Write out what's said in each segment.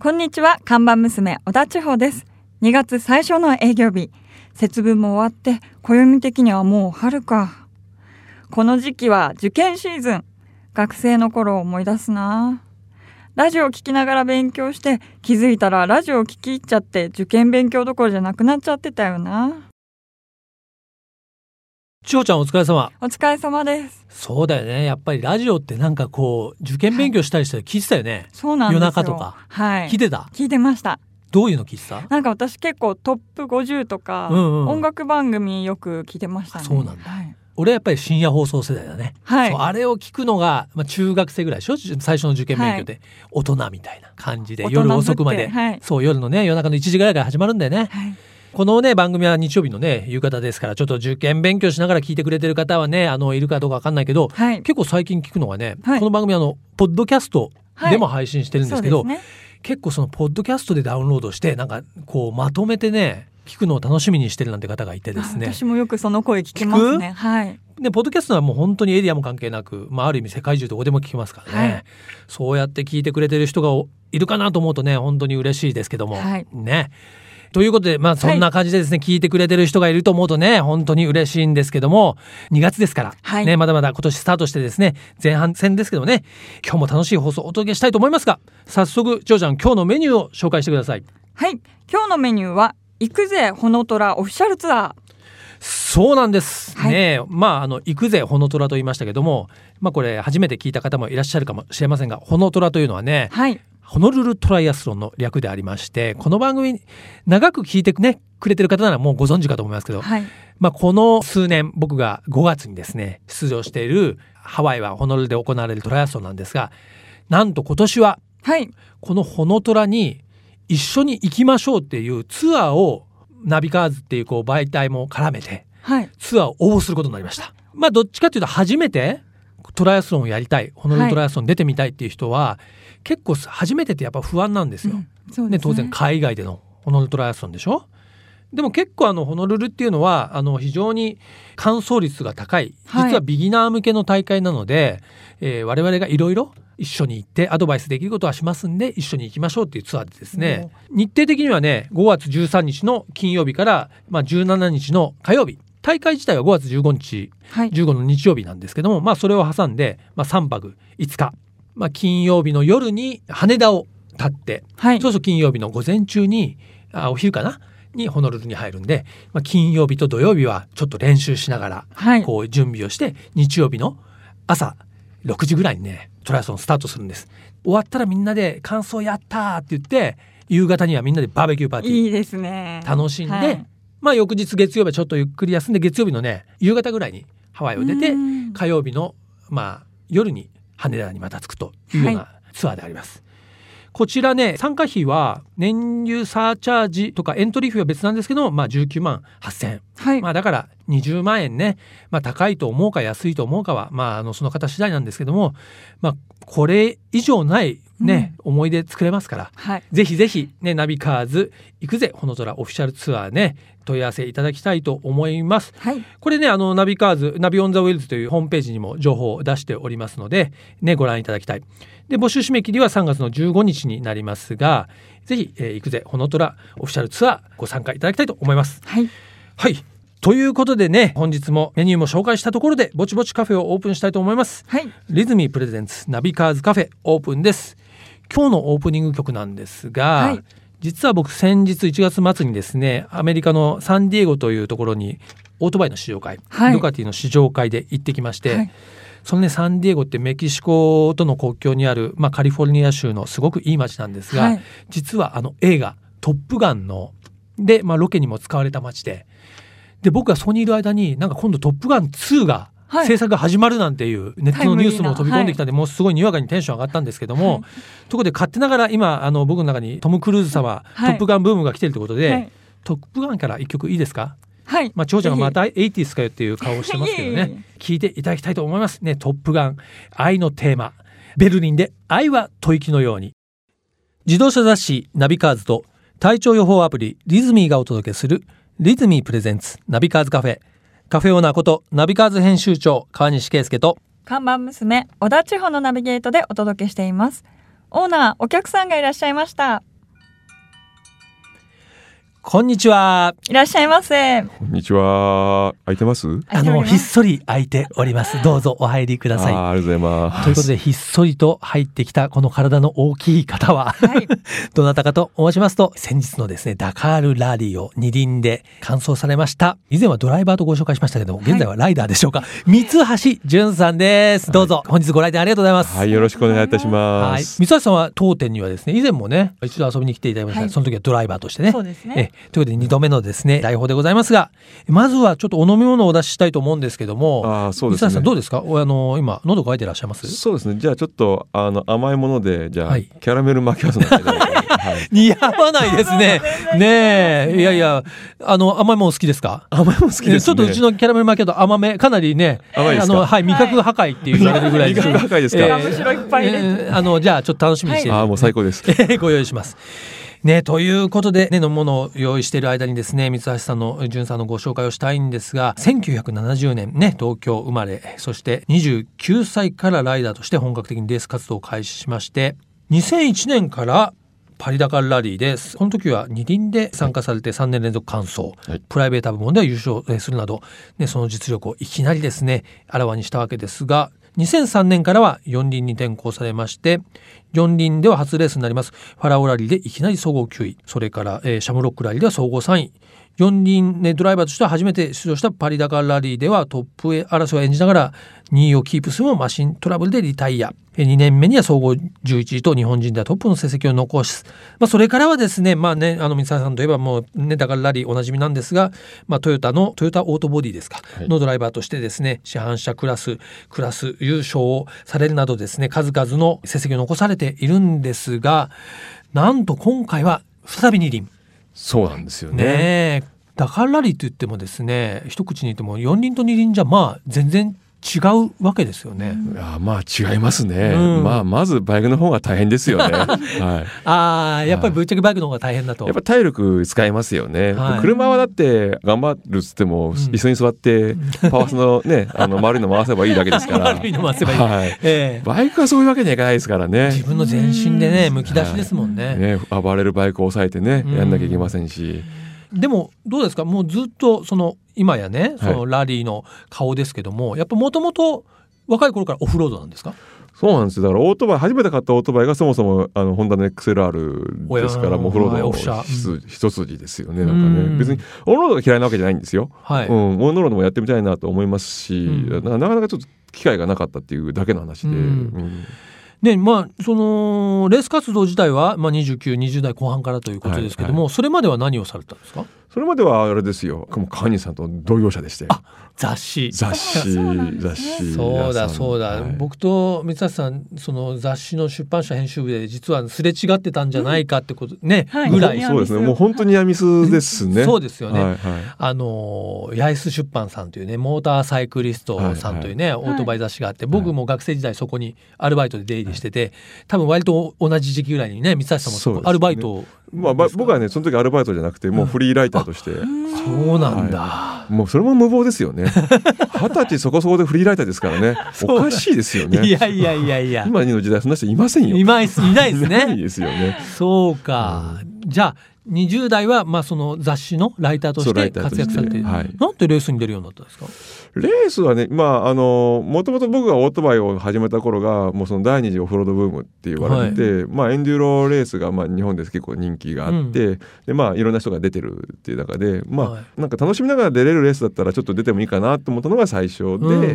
こんにちは、看板娘、小田千穂です。2月最初の営業日。節分も終わって、暦的にはもう春か。この時期は受験シーズン。学生の頃を思い出すな。ラジオを聞きながら勉強して、気づいたらラジオを聞き入っちゃって、受験勉強どころじゃなくなっちゃってたよな。千穂ちゃんお疲れ様。お疲れ様です。そうだよね。やっぱりラジオってなんかこう、受験勉強したりしたら聞いてたよね。そうなんですよ。夜中とか。はい。聞いてた？聞いてました。どういうの聞いてた？なんか私結構トップ50とか、うんうん音楽番組よく聞いてましたね。そうなんだはい。俺はやっぱり深夜放送世代だね。はいあれを聞くのが、まあ、中学生ぐらいでしょ？最初の受験勉強で、大人みたいな感じで夜遅くまで、はいそう夜のね夜中の1時ぐらいから始まるんだよね。はい。このね番組は日曜日のね夕方ですからちょっと受験勉強しながら聞いてくれてる方はねあのいるかどうかわかんないけど、はい。結構最近聞くのがね、はい。この番組あのポッドキャストでも配信してるんですけど、そうですね。結構そのポッドキャストでダウンロードしてなんかこうまとめてね聞くのを楽しみにしてるなんて方がいてですね。あ私もよくその声聞きますね。はい。でポッドキャストはもう本当にエリアも関係なく、まあ、ある意味世界中どこでも聞けますからね、はい。そうやって聞いてくれてる人がいるかなと思うとね本当に嬉しいですけども、はい。ねということでまあそんな感じでですね、聞いてくれてる人がいると思うとね本当に嬉しいんですけども2月ですから、はいね、まだまだ今年スタートしてですね前半戦ですけどもね今日も楽しい放送をお届けしたいと思いますが早速ジョーちゃん今日のメニューを紹介してください。はい。今日のメニューは、行くぜ、ほのとらオフィシャルツアー。そうなんです、はいねまああの行くぜほのとらと言いましたけどもまあこれ初めて聞いた方もいらっしゃるかもしれませんがほのとらというのはねはい。ホノルルトライアスロンの略でありましてこの番組長く聞いてねくれてる方ならもうご存知かと思いますけど、はい。まあこの数年僕が5月にですね出場しているハワイはホノルルで行われるトライアスロンなんですがなんと今年ははい。このホノトラに一緒に行きましょうっていうツアーをナビカーズっていうこう媒体も絡めてはい。ツアーを応募することになりました。まあどっちかというと初めてトライアスロンをやりたい。ホノルルトライアスロン出てみたいっていう人は、結構初めてってやっぱ不安なんですよ。うん。そうね。当然海外でのホノルルトライアスロンでしょ？でも結構あのホノルルっていうのはあの非常に完走率が高い。はい。実はビギナー向けの大会なので、えー我々がいろいろ一緒に行ってアドバイスできることはしますんで一緒に行きましょうっていうツアーでですね。日程的にはね5月13日の金曜日から、まあ、17日の火曜日大会自体は5月15日はい。15の日曜日なんですけども、まあ、それを挟んで、まあ、3泊5日、まあ、金曜日の夜に羽田を立ってはい。そうそう金曜日の午前中にあお昼かな？にホノルルに入るんで、まあ、金曜日と土曜日はちょっと練習しながらはい。こう準備をして日曜日の朝6時ぐらいにねトライアスロンスタートするんです終わったらみんなで感想やったーって言って夕方にはみんなでバーベキューパーティーいいですね。楽しんで、はいまあ翌日月曜日はちょっとゆっくり休んで月曜日のね夕方ぐらいにハワイを出てうん火曜日のまあ夜に羽田にまた着くというようなツアーであります。こちらね参加費は燃油サーチャージとかエントリー費は別なんですけど、まあ、19万8,000円、はい。まあ、だから20万円ね、まあ、高いと思うか安いと思うかは、まあ、あのその方次第なんですけども、まあ、これ以上ないね、思い出作れますからはい。ぜひぜひねナビカーズ行くぜホノトラオフィシャルツアーね問い合わせいただきたいと思います。はい。これねあのナビカーズナビ on the wheels というホームページにも情報を出しておりますのでねご覧いただきたい。で募集締め切りは3月の15日になりますがぜひ、えー行くぜほのとらオフィシャルツアーご参加いただきたいと思います。はい。はいということでね本日もメニューも紹介したところでぼちぼちカフェをオープンしたいと思います。はい。リズミープレゼンツナビカーズカフェオープンです。今日のオープニング曲なんですが、はい実は僕先日1月末にですねアメリカのサンディエゴというところにオートバイの試乗会、はいドカティの試乗会で行ってきまして、はいそのねサンディエゴってメキシコとの国境にある、まあ、カリフォルニア州のすごくいい街なんですが、はい。実はあの映画「トップガンの」で、まあ、ロケにも使われた街で。で僕がそこにいる間になんか今度「トップガン2」がはい。制作が始まるなんていうネットのニュースも飛び込んできたんで、タもうすごいにわかにテンション上がったんですけども、はい。ところで勝手ながら今あの僕の中にトム・クルーズ様、はい。トップガンブームが来てるということで、はい。トップガンから一曲いいですか？はい。まあ、長ちゃんがまぜた 80s かよっていう顔をしてますけどね。聞いていただきたいと思います。ね「トップガン愛のテーマ」ベルリンで「愛は吐息のように」自動車雑誌ナビカーズと体調予報アプリリズミーがお届けするリズミープレゼンツナビカーズカフェ。カフェオーナーことナビカーズ編集長川西圭介とひ看板娘、小田千穂のナビゲートでお届けしています。オーナー、お客さんがいらっしゃいました。こんにちは。いらっしゃいませ。こんにちは。空いてます？あの、ひっそり空いております。どうぞお入りください。ありがとうございます。ということで、ひっそりと入ってきたこの体の大きい方は、はい。どなたかと申しますと、先日のですね、ダカールラリーを二輪で完走されました。以前はドライバーとご紹介しましたけども、現在はライダーでしょうか。三橋淳さんです。どうぞ、本日ご来店ありがとうございます。はい、よろしくお願いいたしはい。ます。三橋さんは当店にはですね、以前もね、一度遊びに来ていただきました。はいその時はドライバーとしてね。そうですねえということで、二度目のですね、来訪でございますが、まずはちょっとお飲み物をお出ししたいと思うんですけども、あーそうですね。さんどうですか？おあの、今、喉乾いてらっしゃいます？そうですね。じゃあちょっとあの甘いもので、じゃあ、はい。キャラメルマキアートなはい。似合わないですね。ねえ。い。やいや、あの、甘いもの好きですか？甘いもの好きですね。ちょっとうちのキャラメルマキアート甘め、かなりね、甘いですか？あの、はい、味覚破壊って言われるぐらい 味覚破壊ですか？えーあの、じゃあちょっと楽しみにして、ああもう最高です。ご用意します。ね、ということで、ね、飲むものを用意している間にですね、三橋さんの、淳さんのご紹介をしたいんですが、1970年ね、東京生まれ、そして29歳からライダーとして本格的にレース活動を開始しまして、2001年からパリダカルラリーです。この時は二輪で参加されて3年連続完走、はいプライベート部門では優勝えーするなど、ね、その実力をいきなりですね、あらわにしたわけですが、2003年からは四輪に転向されまして、四輪では初レースになります。ファラオラリーでいきなり総合9位、それから、えーシャムロックラリーでは総合3位、四輪、ね、ドライバーとしては初めて出場したパリダカルラリーではトップ争いを演じながら2位をキープするもマシントラブルでリタイア。2年目には総合11位と日本人ではトップの成績を残し、まあ、それからはですね、まあね、あの、三沢さんといえばもうね、ダカルラリーおなじみなんですが、まあ、トヨタの、トヨタオートボディですか、はいのドライバーとしてですね、市販車クラス、クラス優勝をされるなどですね、数々の成績を残されているんですが、なんと今回は再び二輪。そうなんですよね。ねダカールラリーと言ってもですね一口に言っても四輪と二輪じゃまあ全然違うわけですよね。いやまあ違いますね。うん。まあまずバイクの方が大変ですよね。はい。ああやっぱりぶっちゃけバイクの方が大変だと。やっぱ体力使いますよね、はい。車はだって頑張るっつっても、ん。椅子に座ってパワースのね あの丸いの回せばいいだけですから。悪いの回せばいい。はい。ええ。バイクはそういうわけにはいかないですからね。自分の全身でねむき出しですもんね。ね暴れるバイクを抑えてねうんやんなきゃいけませんし、でもどうですか？もうずっとその今やねそのはラリーの顔ですけども、やっぱもともと若い頃からオフロードなんですか？そうなんです。よだからオートバイ初めて買ったオートバイがそもそもあのホンダの XLR ですからもうオフロードの一一筋ですよねなんかうん。ね別にオンロードが嫌いなわけじゃないんですよ、はい。うん、オンロードもやってみたいなと思いますし、うん。ななかなかちょっと機会がなかったっていうだけの話で、うん。うん。ねまあそのレース活動自体は、まあ、2920代後半からということですけども、それまでは何をされてたんですか？それまではあれですよ。もうカーニーさんと同業者でして。あ雑誌。雑誌ね。雑誌そうだそうだ、はい。僕と三橋さんその雑誌の出版社編集部で実はすれ違ってたんじゃないかってこと、ね、はい。ぐらい、いやそうですね。もう本当にヤミスですね。そうですよね、はいはい。あの八重洲出版さんというねモーターサイクリストさんというね、オートバイ雑誌があって、僕も学生時代そこにアルバイトで出入りしてて、多分割と同じ時期ぐらいにね三橋さんもそこね。アルバイトを。まあ、ば僕はねその時アルバイトじゃなくてもうフリーライターとして、そうなんだ、もうそれも無謀ですよね。二十歳そこそこでフリーライターですからね。おかしいですよね。いやいやいやいや。今の時代そんな人いませんよ。いないっすいないですいないねですよね。そうか、じゃあ20代はまあその雑誌のライターとして活躍されて、はい。なんでレースに出るようになったんですか？レースはねまああのもともと僕がオートバイを始めた頃がもうその第二次オフロードブームって言われてて、まあエンデューロレースがまあ日本で結構人気があって、でまあいろんな人が出てるっていう中でまあ、はい。なんか楽しみながら出れるレースだったらちょっと出てもいいかなと思ったのが最初で。う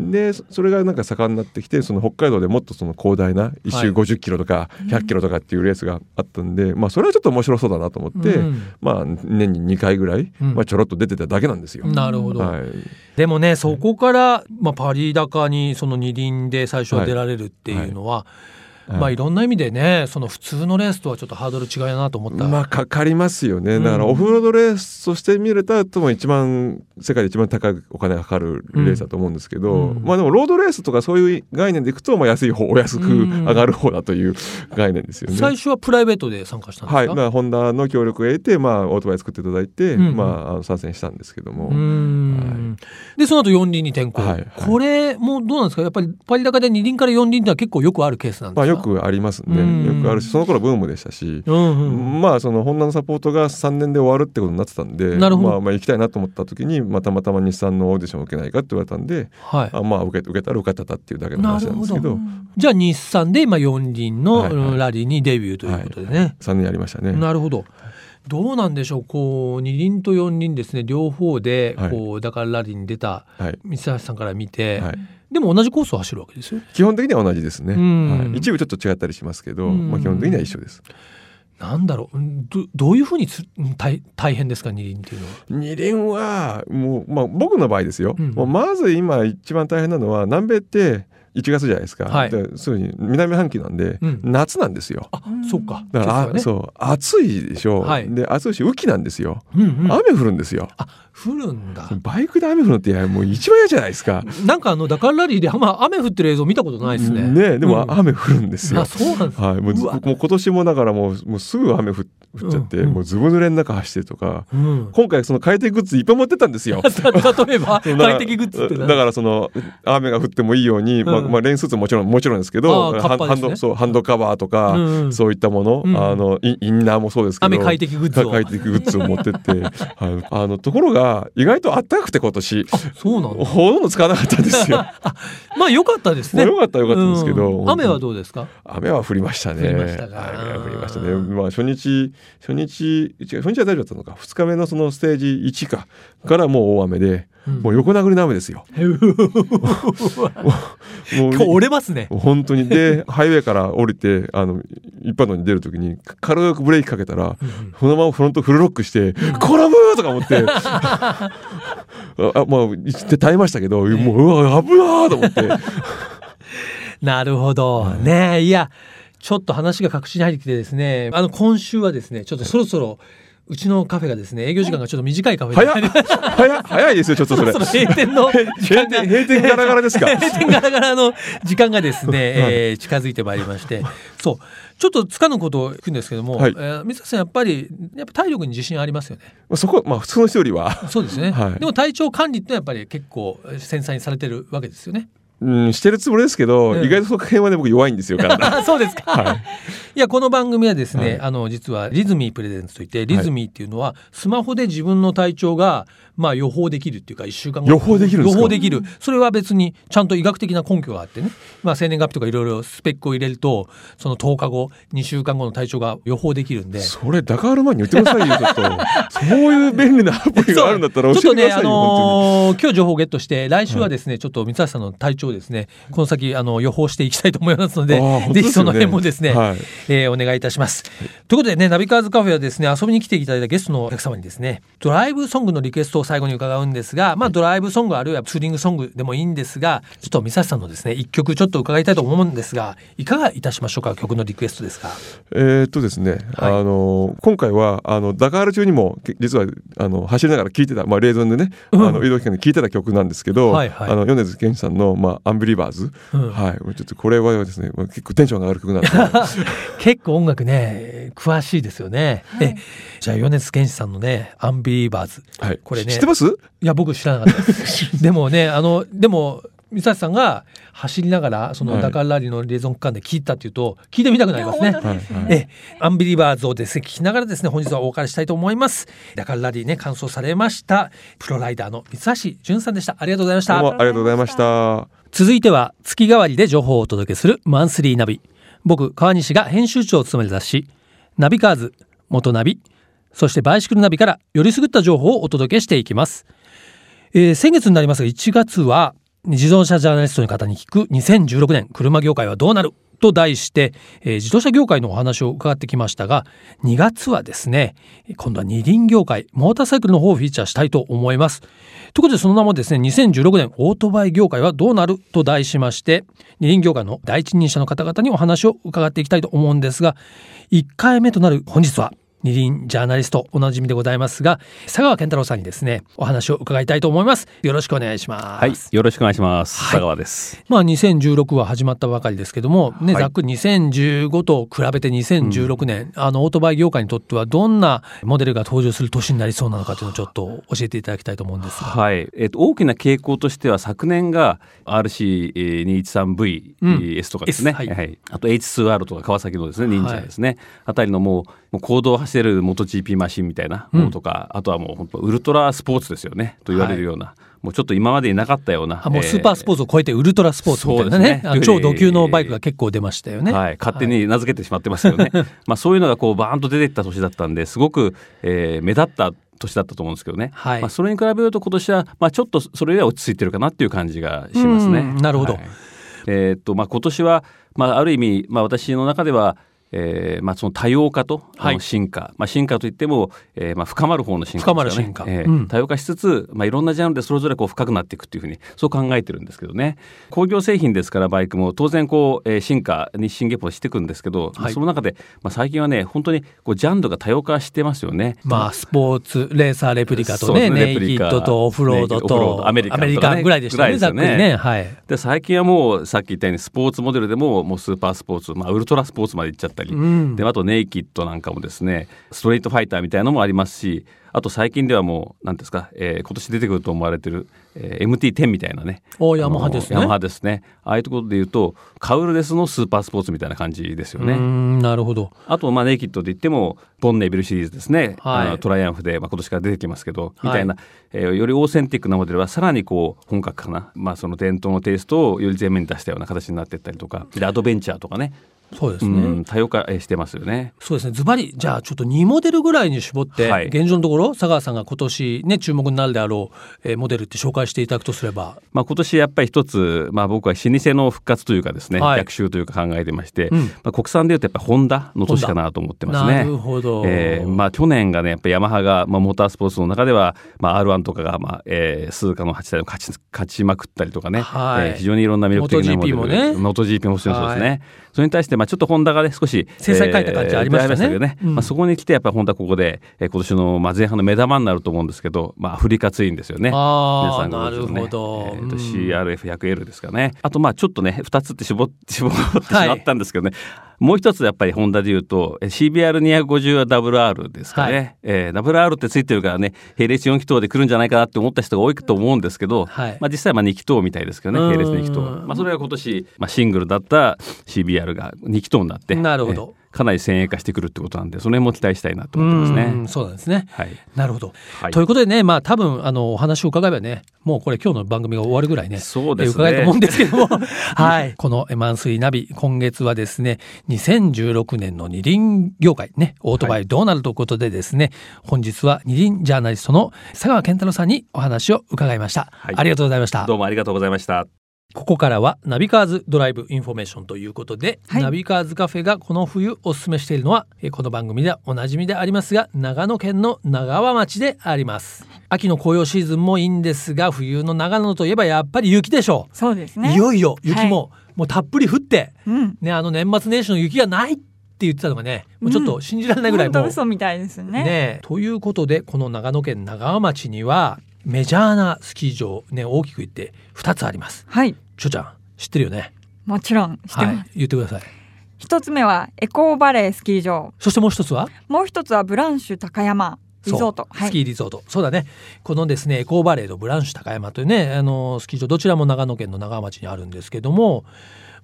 ん。でそそれがなんか盛んになってきてその北海道でもっとその広大な一周はい50キロとか100キロとかっていうレースがあったんで、まあそれはちょっと面白そうだなと思って、うん。まあ年に2回ぐらい、うん。まあ、ちょろっと出てただけなんですよ。なるほど、はい、でもねそこから、まあ、パリ高にその二輪で最初は出られるっていうのは、まあいろんな意味でねその普通のレースとはちょっとハードル違いだなと思った、まあかかりますよね。だからうんオフロードレースとして見れたとも一番世界で一番高いお金がかかるレースだと思うんですけど、うん。まあでもロードレースとかそういう概念でいくとまあ安い方お安くうん。上がる方だという概念ですよね。最初はプライベートで参加したんですか、はい、まあ、ホンダの協力を得て、まあ、オートバイ作っていただいて、うん。まあ、あの参戦したんですけども、うーんでその後四輪に転向、はい。はい。これもどうなんですか？やっぱりパリ高で二輪から四輪ってのは結構よくあるケースなんですか、まあ、よくありますね、うん。よくあるしその頃ブームでしたし、うんうん。まあそのホンダのサポートが3年で終わるってことになってたんでまあ、まあ行きたいなと思った時に、まあ、たまたま日産のオーディションを受けないかって言われたんではい。あまあ受け受けたら受かってたっていうだけの話なんですけどじゃあ日産で今四輪のラリーにデビューということでね、3年やりましたね。なるほど。どうなんでしょうこう二輪と四輪ですね。両方ではい。こうだからラリーに出たはい。三橋さんから見て、はい、でも同じコースを走るわけですよ。ね基本的には同じですね、うん。はい、一部ちょっと違ったりしますけど、うん。まあ、基本的には一緒です。なんだろう。うんどどういうふうにつ大大変ですか二輪っていうのは？二輪はもう、まあ、僕の場合ですよ、うん。もうまず今一番大変なのは南米って1月じゃないですか、はい。でそういう南半球なんで、うん。夏なんですよ。あ、そっか。だから、ね。そう。暑いでしょ、はい。で暑いし雨季なんですよ、うんうん、雨降るんですよ。あ降るんだ。バイクで雨降るのってもう一番嫌じゃないですか。なんかあのダカーラリーで、まあ、雨降ってる映像見たことないですね。ねでも、うん。雨降るんですよ。あそうなんですはい、もうもう今年もだからもうもうすぐ雨降っ降っちゃって、うんうん。もうずぶ濡れの中走ってるとかうん、今回その快適グッズいっぱい持ってったんですよ。た 例えば 快適グッズってだ何からその雨が降ってもいいように、まあうん。まあレインスーツももちろんもちろんですけあどね。ハンドそうハンドカバーとか、うんうん。そういったもの、うん。あのインインナーもそうですけど雨快適グッズを。快適グッズを持ってってあのところが意外と暖かくて今年そうなの？ほとんど使わなかったんですよ。まあ良かったですね。まあ良かったは良かったんですけど、うん雨はどうですか？雨は降りましたね。降りましたか雨は降りましたね。まあ初日初日初日は大丈夫だったのか。二日目のそのステージ1かからもう大雨で、うんもう横殴りの雨ですよ。もう折れますね。本当にでハイウェイから降りてあの一般道に出るときに軽くブレーキかけたら、そのままフロントフルロックして「転ぶ!」とか思って ああまあ言って耐えましたけど、もううわ危なーと思って。なるほど。ねえいやちょっと話が確信に入ってきてですねあの今週はですねちょっとそろそろうちのカフェがですね営業時間がちょっと短いカフェで。早っ。早っ。早いですよちょっとそれ。そ閉店の時閉間が。店閉店ガラガラですか？閉店ガラガラの時間がですね、えー近づいてまいりまして。そう。ちょっとつかぬことを聞くんですけども、はい。えー水田さんやっぱりやっぱ体力に自信ありますよね。まあそこまあ普通の人よりは、そうですね、はい。でも体調管理ってやっぱり結構繊細にされてるわけですよねうん、してるつもりですけど、うん。意外とその辺はね僕弱いんですよ体。あ そうですか、はい。いやこの番組はですね、はい。あの実はリズミープレゼンツといってリズミーっていうのはスマホで自分の体調がまあ予報できるっていうか1週間後予報できる予報できる。それは別にちゃんと医学的な根拠があってね、まあ、生年月日とかいろいろスペックを入れるとその10日後2週間後の体調が予報できるんで。それダカール前に言ってくださいよちょっと。そういう便利なアプリがあるんだったら教えちょってとね、あくださいよ、本のー今日情報をゲットして、来週はですね、ちょっと三橋さんの体調をですね、この先、あの、予報していきたいと思いますので、あー本当ぜひその辺もですね、はい。えーお願いいたします。ということでね、ナビカーズカフェはですね、遊びに来ていただいたゲストのお客様にですね、ドライブソングのリクエストを最後に伺うんですが、まあ、ドライブソングあるいはツーリングソングでもいいんですが、ちょっと三橋さんのですね、一曲ちょっと伺いたいと思うんですが、いかがいたしましょうか、曲のリクエストですか？えーっとですね、はい。あの今回はあのダカール中にもけ実はあの走りながら聴いてた、まあ、リエゾンでね、うん。あの移動期間で聴いてた曲なんですけど、はいはい。あの米津玄師さんの、まあ「アンビリーバーズ」うんはいちょっとこれはですねまあ結構テンションが上がる曲なんで 結構音楽ね詳しいですよね。えじゃあ米津玄師さんのね「アンビリーバーズはい、これね知ってます？いや僕知らなかったです。でもねあのでも三橋さんが走りながらそのはいダカールラリーのリエゾン区間で聞いたっていうと聞いてみたくなりますね。はいはいえアンビリーバーズをですね聞きながらですね本日はお別れしたいと思います。ダカールラリーね完走されましたプロライダーの三橋淳さんでした。ありがとうございました。どうもありがとうございました。続いては月替わりで情報をお届けするマンスリーナビ。僕川西が編集長を務める雑誌ナビカーズモトナビそしてバイシクルナビからよりすぐった情報をお届けしていきます、えー先月になりますが1月は自動車ジャーナリストの方に聞く2016年車業界はどうなると題して、えー自動車業界のお話を伺ってきましたが2月はですね今度は二輪業界モーターサイクルの方をフィーチャーしたいと思います。ということでその名もですね2016年オートバイ業界はどうなると題しまして二輪業界の第一人者の方々にお話を伺っていきたいと思うんですが1回目となる本日は二輪ジャーナリストおなじみでございますが佐川健太郎さんにですねお話を伺いたいと思います。よろしくお願いします。はいよろしくお願いします、はい。佐川です。まあ2016は始まったばかりですけどもね、はい。ざっくり2015と比べて2016年、あのオートバイ業界にとってはどんなモデルが登場する年になりそうなのかというのをちょっと教えていただきたいと思うんですが。はい、えっと大きな傾向としては昨年が RC213VS とかですね、うはい。はい、あと H2R とか川崎のですね忍者ですね、あたりのもうもう公道を走れる元 GP マシンみたいなものとか、あとはもう本当ウルトラスポーツですよねと言われるような、もうちょっと今までになかったようなあもうスーパースポーツを超えてウルトラスポーツみたいなねね超ド級のバイクが結構出ましたよね。はい、勝手に名付けてしまってますけどね、まあそういうのがこうバーンと出ていった年だったんですごく、えー目立った年だったと思うんですけどね、はい。まあ、それに比べると今年は、まあ、ちょっとそれよりは落ち着いてるかなっていう感じがしますね。うんなるほど。はい。えーっとまあ、今年は、まあ、ある意味、まあ、私の中ではえーまあ、その多様化とあはい。の進化、まあ、進化といっても、えーまあ、深まる方の進化深まるですよね。進化。えーうん。多様化しつつ、まあ、いろんなジャンルでそれぞれこう深くなっていくっていうふうにそう考えてるんですけどね。工業製品ですからバイクも当然こう、えー進化に進下歩していくんですけど、まあその中で、まあ、最近はね本当にこうジャンルが多様化してますよね。まあスポーツレーサーレプリカとねねネイキッドとオフロードとドアメリカぐらいでしたね。ざっくりね。はい。で最近はもうさっき言ったようにスポーツモデルでももうスーパースポーツ、まあ、ウルトラスポーツまで行っちゃったり、うん。であとネイキッドなんかもですねストリートファイターみたいなのもありますしあと最近ではもう何ですか、えー今年出てくると思われてる、えー MT10 みたいなね。おヤマハですね。ヤマハですね。ああいうところで言うとカウルレスのスーパースポーツみたいな感じですよね。なるほど。あと、まあ、ネイキッドで言っても、ボンネビルシリーズですね。はい。あのトライアンフで、まあ、今年から出てきますけど、はいみたいな、えーよりオーセンティックなモデルは、さらにこう、本格化な、まあ、その伝統のテイストをより前面に出したような形になっていったりとか、で、アドベンチャーとかね、そうですね、うん、多様化えーしてますよね。そうですね。ズバリじゃあちょっと2モデルぐらいに絞って、はい。現状のところ佐川さんが今年ね注目になるであろう、えーモデルって紹介していただくとすれば。まあ、今年やっぱり一つ、まあ、僕は老舗の復活というかですね、はい。逆襲というか考えてまして、うん。まあ、国産でいうとやっぱりホンダの年かなと思ってますね。なるほど、えーまあ、去年がねやっぱヤマハが、まあ、モータースポーツの中では、まあ、R1 とかが、まあえー、数価の8台を勝ち勝ちまくったりとかね、はい。えー非常にいろんな魅力的なモデル MotoGP もね。モト GP もそうですね、はい。それに対して、まあ、ちょっとホンダがね少し制裁書いた感じありましたね。えーけどね、うん。まあ、そこに来てやっぱりホンダここで、えー今年の、まあ、前半の目玉になると思うんですけど、まあ、アフリカツインですよね。あー皆さんご存知のね。なるほど。えーとうん。CRF100L ですかね。あとまあちょっとね2つって絞って 絞ってしまったんですけどね、もう一つやっぱりホンダで言うとえ CBR250 は WR ですかね、はい。えー WR ってついてるからね並列4気筒で来るんじゃないかなって思った人が多いと思うんですけど、はい。まあ、実際はまあ2気筒みたいですけどねうん。並列2気筒、まあ、それが今年、まあ、シングルだった CBR が2気筒になってなるほど。えーかなり先鋭化してくるってことなんでその辺も期待したいなと思ってますうんね。そうなんですね。はい。なるほど、はい。ということでねまあ多分あのお話を伺えばねもうこれ今日の番組が終わるぐらいねそうですね。伺えると思うんですけども。はい。このマンスリーナビ今月はですね2016年の二輪業界ねオートバイどうなるということでですね、本日は二輪ジャーナリストの佐川健太郎さんにお話を伺いました、はい。ありがとうございました。どうもありがとうございました。ここからはナビカーズドライブインフォメーションということで、はい。ナビカーズカフェがこの冬お勧めしているのはえーこの番組ではおなじみでありますが長野県の長和町であります。秋の紅葉シーズンもいいんですが冬の長野といえばやっぱり雪でしょう、そうですね。いよいよ雪も、もうたっぷり降ってうん。ねあの年末年始の雪がないって言ってたのがねもうちょっと信じられないぐらい本もう、当嘘みたいですね。ねということでこの長野県長和町にはメジャーなスキー場ね大きく言って2つありますはい。ちょちゃん知ってるよね？もちろん知ってはます。い言ってください一つ目はエコーバレースキー場。そしてもう一つは？もう一つはブランシュ高山リゾート。そうスキーリゾートそうだねこのですねエコーバレーとブランシュ高山というねあのスキー場どちらも長野県の長浜町にあるんですけども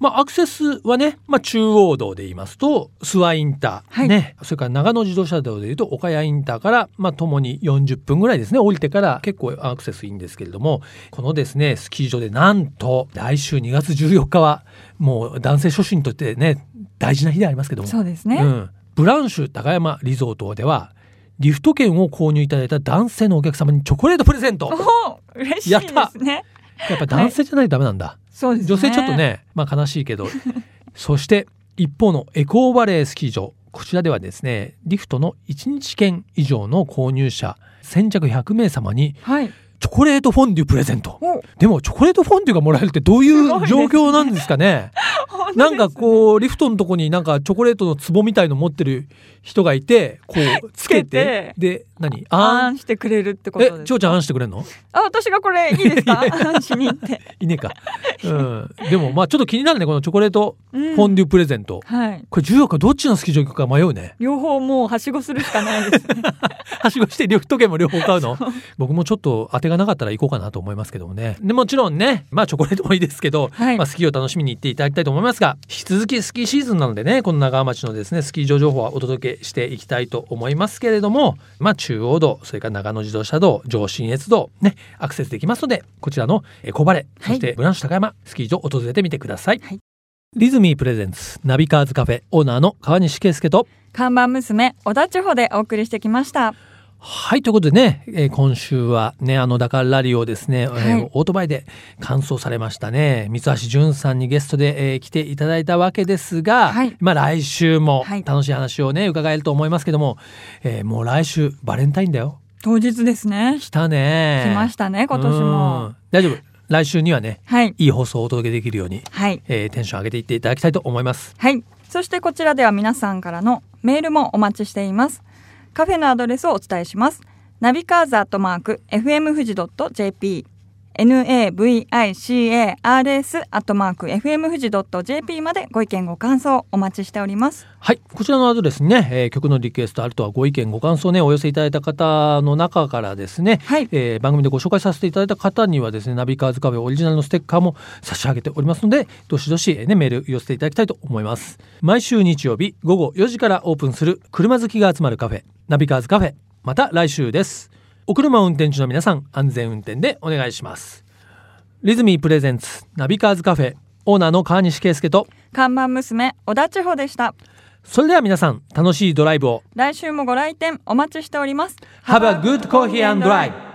まあアクセスはね、まあ、中央道で言いますと諏訪インター、はい。ねそれから長野自動車道でいうと岡谷インターからまあともに40分ぐらいですね。降りてから結構アクセスいいんですけれども。このですねスキー場でなんと来週2月14日はもう男性初心にとってね大事な日でありますけども。そうですね。うん、ブランシュ高山リゾートではリフト券を購入いただいた男性のお客様にチョコレートプレゼント。嬉しいですね。やっぱ男性じゃないとダメなんだ、そうですね。女性ちょっと。ねまあ悲しいけど そして一方のエコーバレースキー場こちらではですねリフトの1日券以上の購入者先着100名様にはい。チョコレートフォンデュプレゼント。でも、チョコレートフォンデュがもらえるってどういう状況なんですか ね？なんかこう、リフトのとこになんかチョコレートの壺みたいの持ってる人がいて、こう、つけて、で、何？あん？してくれるってことですえ、ちょうちゃんあんしてくれんの？あ、私がこれいいですか？あんしに行って。いねえか。うん。でも、まあちょっと気になるね、このチョコレートフォンデュプレゼント。うん、はい。これ14日どっちのスキー場行くか迷うね。両方もうはしごするしかないですね。はしごしてリフト券も両方買うの？僕もちょっと当てがなかったら行こうかなと思いますけどもね。でもちろんね、まあチョコレートもいいですけど、はい、まあスキーを楽しみに行っていただきたいと思いますが、引き続きスキーシーズンなのでね、この長浜町のですね、スキー場情報はお届けしていきたいと思いますけれども、まあ中央道、それから長野自動車道、上信越道、ね、アクセスできますので、こちらの小晴、そしてブランシュ高山スキー場を訪れてみてください。はい、リズミープレゼンツナビカーズカフェオーナーの川西圭介と看板娘小田千穂でお送りしてきました。はい、ということでね、えー、今週はね、あのダカールラリーをですね、はい、えー、オートバイで完走されましたね、三橋淳さんにゲストで、えー、来ていただいたわけですが、はい、まあ来週も楽しい話をね、伺えると思いますけども、えー、もう来週バレンタインだよ。当日ですね。来たね。来ましたね、今年も。大丈夫。来週にはね、はい、いい放送をお届けできるように、はいえー、テンション上げていっていただきたいと思います。はい。そしてこちらでは皆さんからのメールもお待ちしています。カフェのアドレスをお伝えします。ナビカーズアットマーク FM 富士 .jp navicars アットマーク FM 富士 .jp までご意見ご感想お待ちしております。はいこちらのアドレスにね、えー、曲のリクエストあるとはご意見ご感想ねお寄せいただいた方の中からですね、はい。えー、番組でご紹介させていただいた方にはですねナビカーズカフェオリジナルのステッカーも差し上げておりますのでどしどし、ね、メール寄せていただきたいと思います。毎週日曜日午後4時からオープンする車好きが集まるカフェナビカーズカフェ。また来週ですお車を運転中の皆さん安全運転でお願いします。リズミープレゼンツナビカーズカフェオーナーの川西圭介と看板娘小田千穂でした。それでは皆さん楽しいドライブを。来週もご来店お待ちしております。Have a good coffee and drive